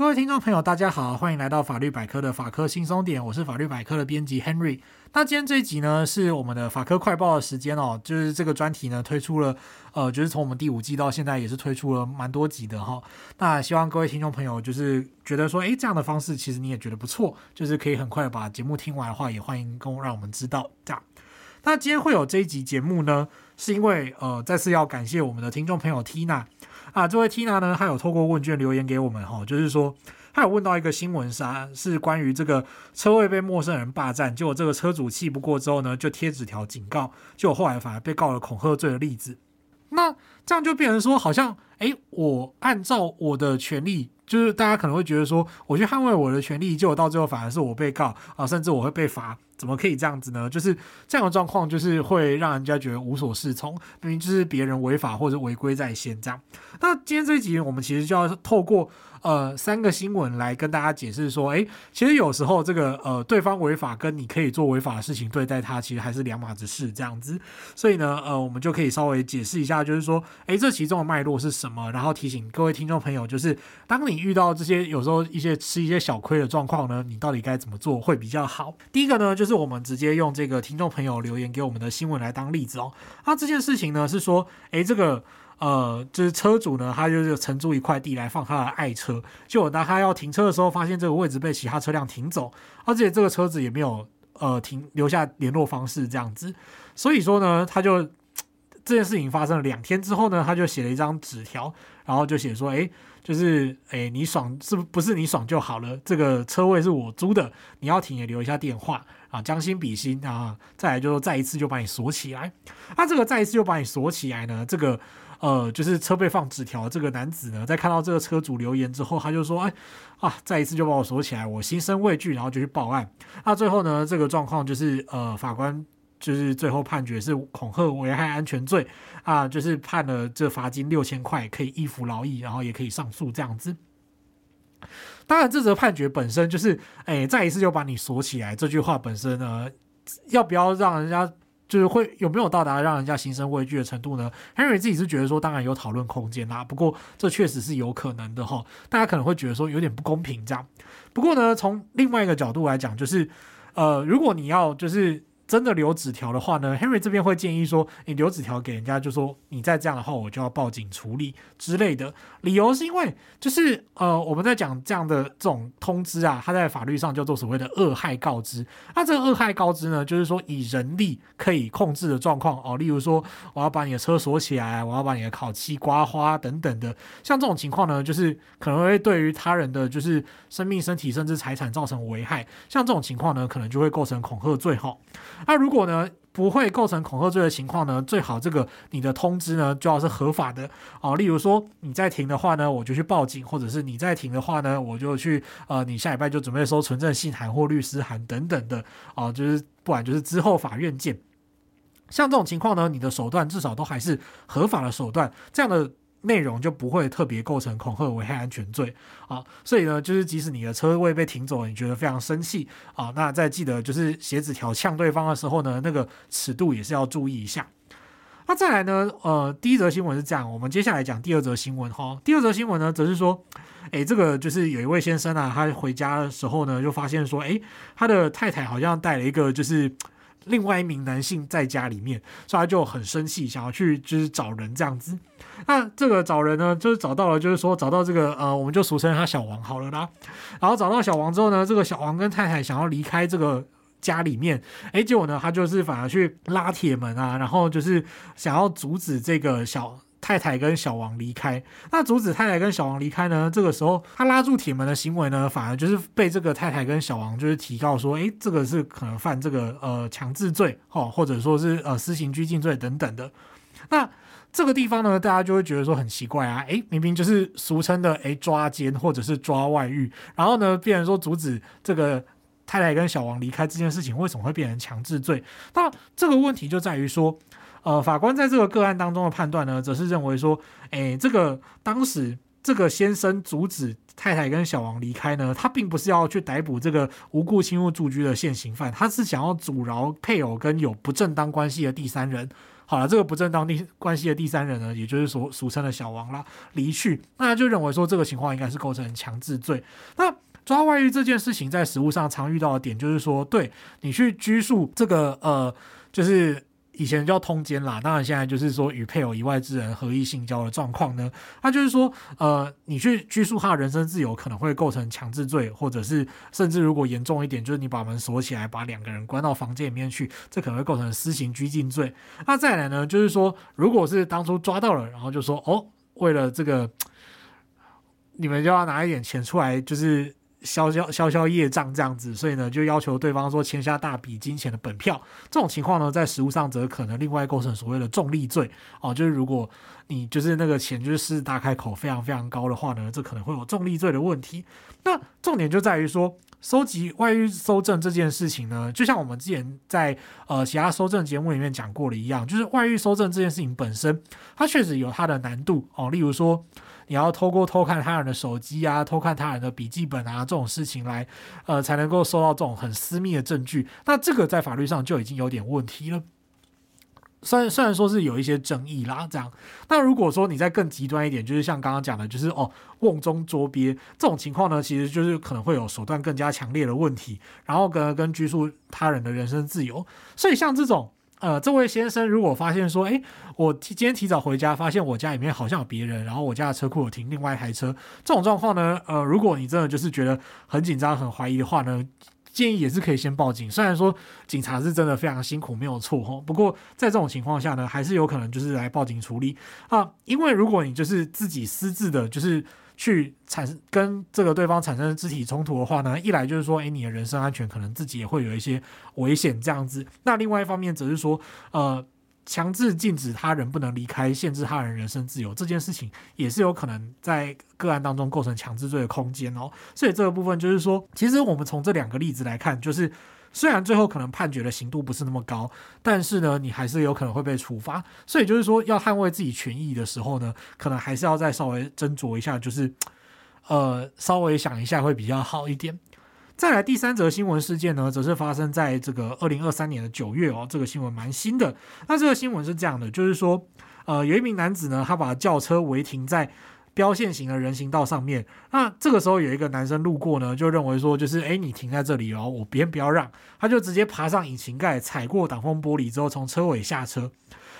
各位听众朋友，大家好，欢迎来到法律百科的法科轻松点，我是法律百科的编辑 Henry。那今天这一集呢，是我们的法科快报的时间哦，就是这个专题呢推出了，呃，就是从我们第五季到现在也是推出了蛮多集的哈、那希望各位听众朋友就是觉得说，诶，这样的方式其实你也觉得不错，就是可以很快把节目听完的话，也欢迎跟我让我们知道这样。那今天会有这一集节目呢，是因为呃，再次要感谢我们的听众朋友 Tina。啊，这位 Tina 呢，她有透过问卷留言给我们哈，就是说她有问到一个新闻啥，是关于这个车位被陌生人霸占，结果这个车主气不过之后呢，就贴纸条警告，结果后来反而被告了恐吓罪的例子。那这样就变成说，好像诶，我按照我的权利，就是大家可能会觉得说，我去捍卫我的权利，结果到最后反而是我被告啊，甚至我会被罚。怎么可以这样子呢？就是这样的状况，就是会让人家觉得无所适从，明明就是别人违法或者违规在先这样。那今天这一集，我们其实就要透过呃三个新闻来跟大家解释说，诶，其实有时候这个呃对方违法跟你可以做违法的事情对待他，其实还是两码子事这样子。所以呢，呃，我们就可以稍微解释一下，就是说，诶，这其中的脉络是什么？然后提醒各位听众朋友，就是当你遇到这些有时候一些吃一些小亏的状况呢，你到底该怎么做会比较好？第一个呢，就是。我们直接用这个听众朋友留言给我们的新闻来当例子哦。那这件事情呢是说，诶，这个呃，就是车主呢，他就是承租一块地来放他的爱车，结果当他要停车的时候，发现这个位置被其他车辆停走，而且这个车子也没有呃停留下联络方式这样子，所以说呢，他就这件事情发生了两天之后呢，他就写了一张纸条，然后就写说，诶。就是诶，你爽是不是你爽就好了？这个车位是我租的，你要停也留一下电话啊，将心比心啊，再来就再一次就把你锁起来。那、啊、这个再一次就把你锁起来呢？这个呃，就是车被放纸条，这个男子呢，在看到这个车主留言之后，他就说：“哎啊，再一次就把我锁起来，我心生畏惧，然后就去报案。”那最后呢，这个状况就是呃，法官。就是最后判决是恐吓危害安全罪啊，就是判了这罚金六千块，可以依服劳役，然后也可以上诉这样子。当然，这则判决本身就是，哎，再一次就把你锁起来。这句话本身呢，要不要让人家就是会有没有到达让人家心生畏惧的程度呢？Henry 自己是觉得说，当然有讨论空间啦。不过这确实是有可能的哈。大家可能会觉得说有点不公平这样。不过呢，从另外一个角度来讲，就是呃，如果你要就是。真的留纸条的话呢，Henry 这边会建议说，你留纸条给人家，就说你再这样的话，我就要报警处理之类的。理由是因为，就是呃，我们在讲这样的这种通知啊，它在法律上叫做所谓的恶害告知。那这个恶害告知呢，就是说以人力可以控制的状况哦，例如说我要把你的车锁起来，我要把你的烤漆刮花等等的，像这种情况呢，就是可能会对于他人的就是生命、身体甚至财产造成危害。像这种情况呢，可能就会构成恐吓罪哈。那如果呢，不会构成恐吓罪的情况呢，最好这个你的通知呢就要是合法的哦。例如说你在停的话呢，我就去报警，或者是你在停的话呢，我就去呃，你下礼拜就准备收存证信函或律师函等等的哦，就是不管就是之后法院见。像这种情况呢，你的手段至少都还是合法的手段，这样的。内容就不会特别构成恐吓危害安全罪啊，所以呢，就是即使你的车位被停走，你觉得非常生气啊，那再记得就是写纸条呛对方的时候呢，那个尺度也是要注意一下。那再来呢，呃，第一则新闻是这样，我们接下来讲第二则新闻哈。第二则新闻呢，则是说，诶，这个就是有一位先生啊，他回家的时候呢，就发现说，诶，他的太太好像带了一个就是。另外一名男性在家里面，所以他就很生气，想要去就是找人这样子。那这个找人呢，就是找到了，就是说找到这个呃，我们就俗称他小王好了啦。然后找到小王之后呢，这个小王跟太太想要离开这个家里面，哎，结果呢，他就是反而去拉铁门啊，然后就是想要阻止这个小。太太跟小王离开，那阻止太太跟小王离开呢？这个时候他拉住铁门的行为呢，反而就是被这个太太跟小王就是提告说，诶，这个是可能犯这个呃强制罪，哈，或者说是呃施行拘禁罪等等的。那这个地方呢，大家就会觉得说很奇怪啊，诶，明明就是俗称的诶抓奸或者是抓外遇，然后呢，变成说阻止这个太太跟小王离开这件事情，为什么会变成强制罪？那这个问题就在于说。呃，法官在这个个案当中的判断呢，则是认为说，诶，这个当时这个先生阻止太太跟小王离开呢，他并不是要去逮捕这个无故侵入住居的现行犯，他是想要阻挠配偶跟有不正当关系的第三人。好了，这个不正当地关系的第三人呢，也就是所俗称的小王啦，离去，那他就认为说这个情况应该是构成强制罪。那抓外遇这件事情，在实务上常遇到的点就是说，对你去拘束这个呃，就是。以前叫通奸啦，当然现在就是说与配偶以外之人合意性交的状况呢，他就是说，呃，你去拘束他的人身自由可能会构成强制罪，或者是甚至如果严重一点，就是你把门锁起来，把两个人关到房间里面去，这可能会构成私刑拘禁罪。那再来呢，就是说，如果是当初抓到了，然后就说，哦，为了这个，你们就要拿一点钱出来，就是。消消消消业障这样子，所以呢，就要求对方说签下大笔金钱的本票。这种情况呢，在实务上则可能另外构成所谓的重利罪哦。就是如果你就是那个钱就是大开口非常非常高的话呢，这可能会有重利罪的问题。那重点就在于说，收集外遇搜证这件事情呢，就像我们之前在呃其他搜证节目里面讲过的一样，就是外遇搜证这件事情本身，它确实有它的难度哦。例如说。你要透过偷看他人的手机啊，偷看他人的笔记本啊，这种事情来，呃，才能够收到这种很私密的证据。那这个在法律上就已经有点问题了。虽然虽然说是有一些争议啦，这样。那如果说你再更极端一点，就是像刚刚讲的，就是哦，瓮中捉鳖这种情况呢，其实就是可能会有手段更加强烈的问题，然后跟跟拘束他人的人身自由。所以像这种。呃，这位先生如果发现说，诶，我今天提早回家，发现我家里面好像有别人，然后我家的车库有停另外一台车，这种状况呢，呃，如果你真的就是觉得很紧张、很怀疑的话呢，建议也是可以先报警。虽然说警察是真的非常辛苦，没有错哈，不过在这种情况下呢，还是有可能就是来报警处理啊，因为如果你就是自己私自的，就是。去产生跟这个对方产生肢体冲突的话呢，一来就是说，诶，你的人身安全可能自己也会有一些危险这样子。那另外一方面则是说，呃，强制禁止他人不能离开，限制他人人身自由这件事情，也是有可能在个案当中构成强制罪的空间哦。所以这个部分就是说，其实我们从这两个例子来看，就是。虽然最后可能判决的刑度不是那么高，但是呢，你还是有可能会被处罚。所以就是说，要捍卫自己权益的时候呢，可能还是要再稍微斟酌一下，就是呃，稍微想一下会比较好一点。再来第三则新闻事件呢，则是发生在这个二零二三年的九月哦，这个新闻蛮新的。那这个新闻是这样的，就是说，呃，有一名男子呢，他把轿车违停在。标线型的人行道上面，那这个时候有一个男生路过呢，就认为说，就是诶，你停在这里哦，我别人不要让，他就直接爬上引擎盖，踩过挡风玻璃之后，从车尾下车。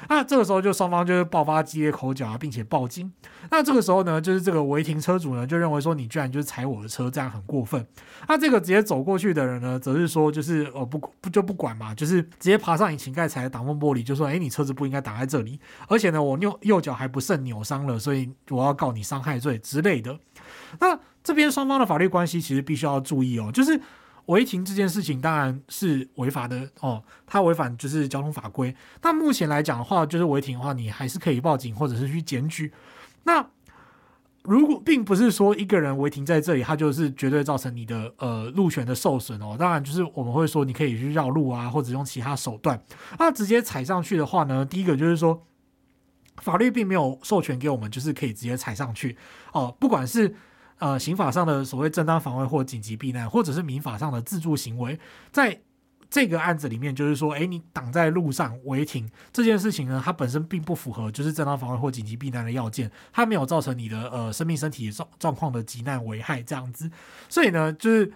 那这个时候就双方就是爆发激烈口角啊，并且报警。那这个时候呢，就是这个违停车主呢就认为说，你居然就是踩我的车，这样很过分。那这个直接走过去的人呢，则是说就是呃不不就不管嘛，就是直接爬上引擎盖踩挡风玻璃，就说诶，你车子不应该挡在这里，而且呢我右右脚还不慎扭伤了，所以我要告你伤害罪之类的。那这边双方的法律关系其实必须要注意哦，就是。违停这件事情当然是违法的哦，它违反就是交通法规。但目前来讲的话，就是违停的话，你还是可以报警或者是去检举。那如果并不是说一个人违停在这里，他就是绝对造成你的呃路权的受损哦。当然，就是我们会说你可以去绕路啊，或者用其他手段。那直接踩上去的话呢，第一个就是说法律并没有授权给我们，就是可以直接踩上去哦，不管是。呃，刑法上的所谓正当防卫或紧急避难，或者是民法上的自助行为，在这个案子里面，就是说，诶，你挡在路上违停这件事情呢，它本身并不符合就是正当防卫或紧急避难的要件，它没有造成你的呃生命、身体状状况的急难危害这样子，所以呢，就是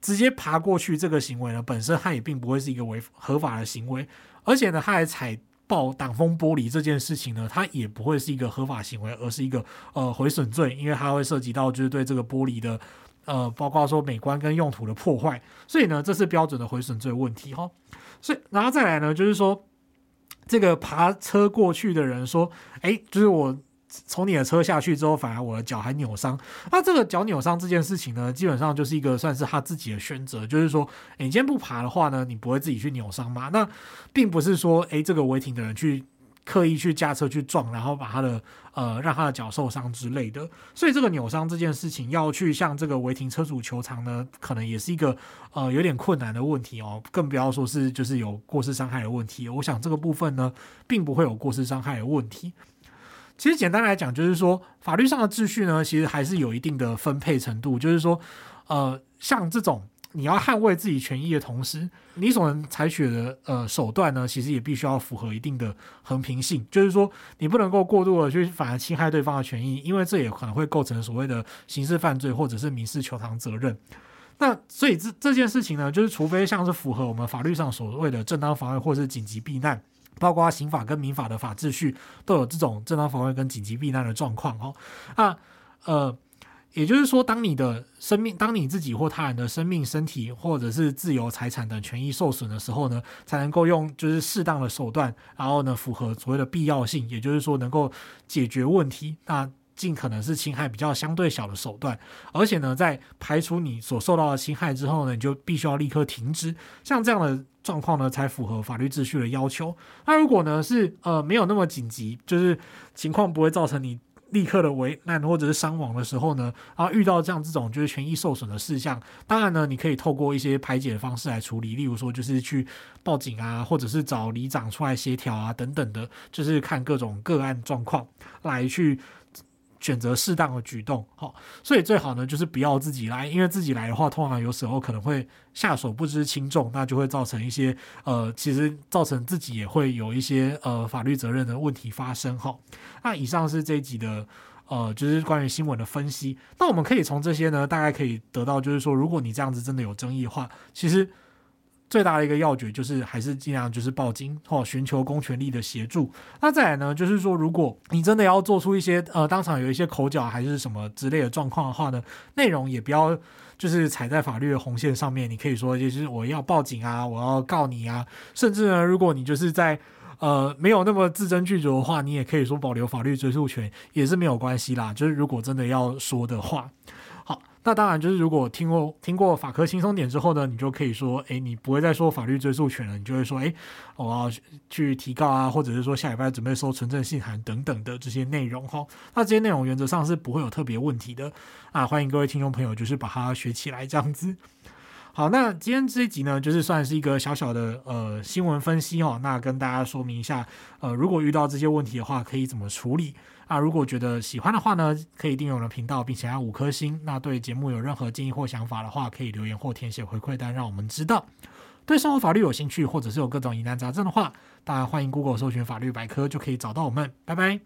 直接爬过去这个行为呢，本身它也并不会是一个违合法的行为，而且呢，它还踩。爆挡风玻璃这件事情呢，它也不会是一个合法行为，而是一个呃毁损罪，因为它会涉及到就是对这个玻璃的呃，包括说美观跟用途的破坏，所以呢，这是标准的毁损罪问题哈。所以然后再来呢，就是说这个爬车过去的人说，哎，就是我。从你的车下去之后，反而我的脚还扭伤。那这个脚扭伤这件事情呢，基本上就是一个算是他自己的选择，就是说，你今天不爬的话呢，你不会自己去扭伤吗？那并不是说，诶，这个违停的人去刻意去驾车去撞，然后把他的呃让他的脚受伤之类的。所以这个扭伤这件事情要去向这个违停车主求偿呢，可能也是一个呃有点困难的问题哦。更不要说是就是有过失伤害的问题。我想这个部分呢，并不会有过失伤害的问题。其实简单来讲，就是说法律上的秩序呢，其实还是有一定的分配程度。就是说，呃，像这种你要捍卫自己权益的同时，你所能采取的呃手段呢，其实也必须要符合一定的衡平性。就是说，你不能够过度的去反而侵害对方的权益，因为这也可能会构成所谓的刑事犯罪或者是民事求偿责任。那所以这这件事情呢，就是除非像是符合我们法律上所谓的正当防卫或是紧急避难，包括刑法跟民法的法秩序都有这种正当防卫跟紧急避难的状况哦。那呃，也就是说，当你的生命，当你自己或他人的生命、身体或者是自由财产等权益受损的时候呢，才能够用就是适当的手段，然后呢符合所谓的必要性，也就是说能够解决问题。那尽可能是侵害比较相对小的手段，而且呢，在排除你所受到的侵害之后呢，你就必须要立刻停止。像这样的状况呢，才符合法律秩序的要求。那如果呢是呃没有那么紧急，就是情况不会造成你立刻的危难或者是伤亡的时候呢，啊遇到这样这种就是权益受损的事项，当然呢，你可以透过一些排解的方式来处理，例如说就是去报警啊，或者是找里长出来协调啊等等的，就是看各种个案状况来去。选择适当的举动，好，所以最好呢就是不要自己来，因为自己来的话，通常有时候可能会下手不知轻重，那就会造成一些呃，其实造成自己也会有一些呃法律责任的问题发生，哈。那以上是这一集的呃，就是关于新闻的分析。那我们可以从这些呢，大概可以得到，就是说，如果你这样子真的有争议的话，其实。最大的一个要诀就是，还是尽量就是报警或寻求公权力的协助。那再来呢，就是说，如果你真的要做出一些呃，当场有一些口角还是什么之类的状况的话呢，内容也不要就是踩在法律的红线上面。你可以说，就是我要报警啊，我要告你啊，甚至呢，如果你就是在呃没有那么字斟句酌的话，你也可以说保留法律追诉权也是没有关系啦。就是如果真的要说的话。那当然，就是如果听过听过法科轻松点之后呢，你就可以说，诶，你不会再说法律追诉权了，你就会说，诶，我要去提告啊，或者是说下礼拜准备收存证信函等等的这些内容哈。那这些内容原则上是不会有特别问题的啊，欢迎各位听众朋友就是把它学起来这样子。好，那今天这一集呢，就是算是一个小小的呃新闻分析哦，那跟大家说明一下，呃，如果遇到这些问题的话，可以怎么处理。啊，如果觉得喜欢的话呢，可以订阅我的频道，并且按五颗星。那对节目有任何建议或想法的话，可以留言或填写回馈单，让我们知道。对生活法律有兴趣，或者是有各种疑难杂症的话，大家欢迎 Google 搜寻法律百科，就可以找到我们。拜拜。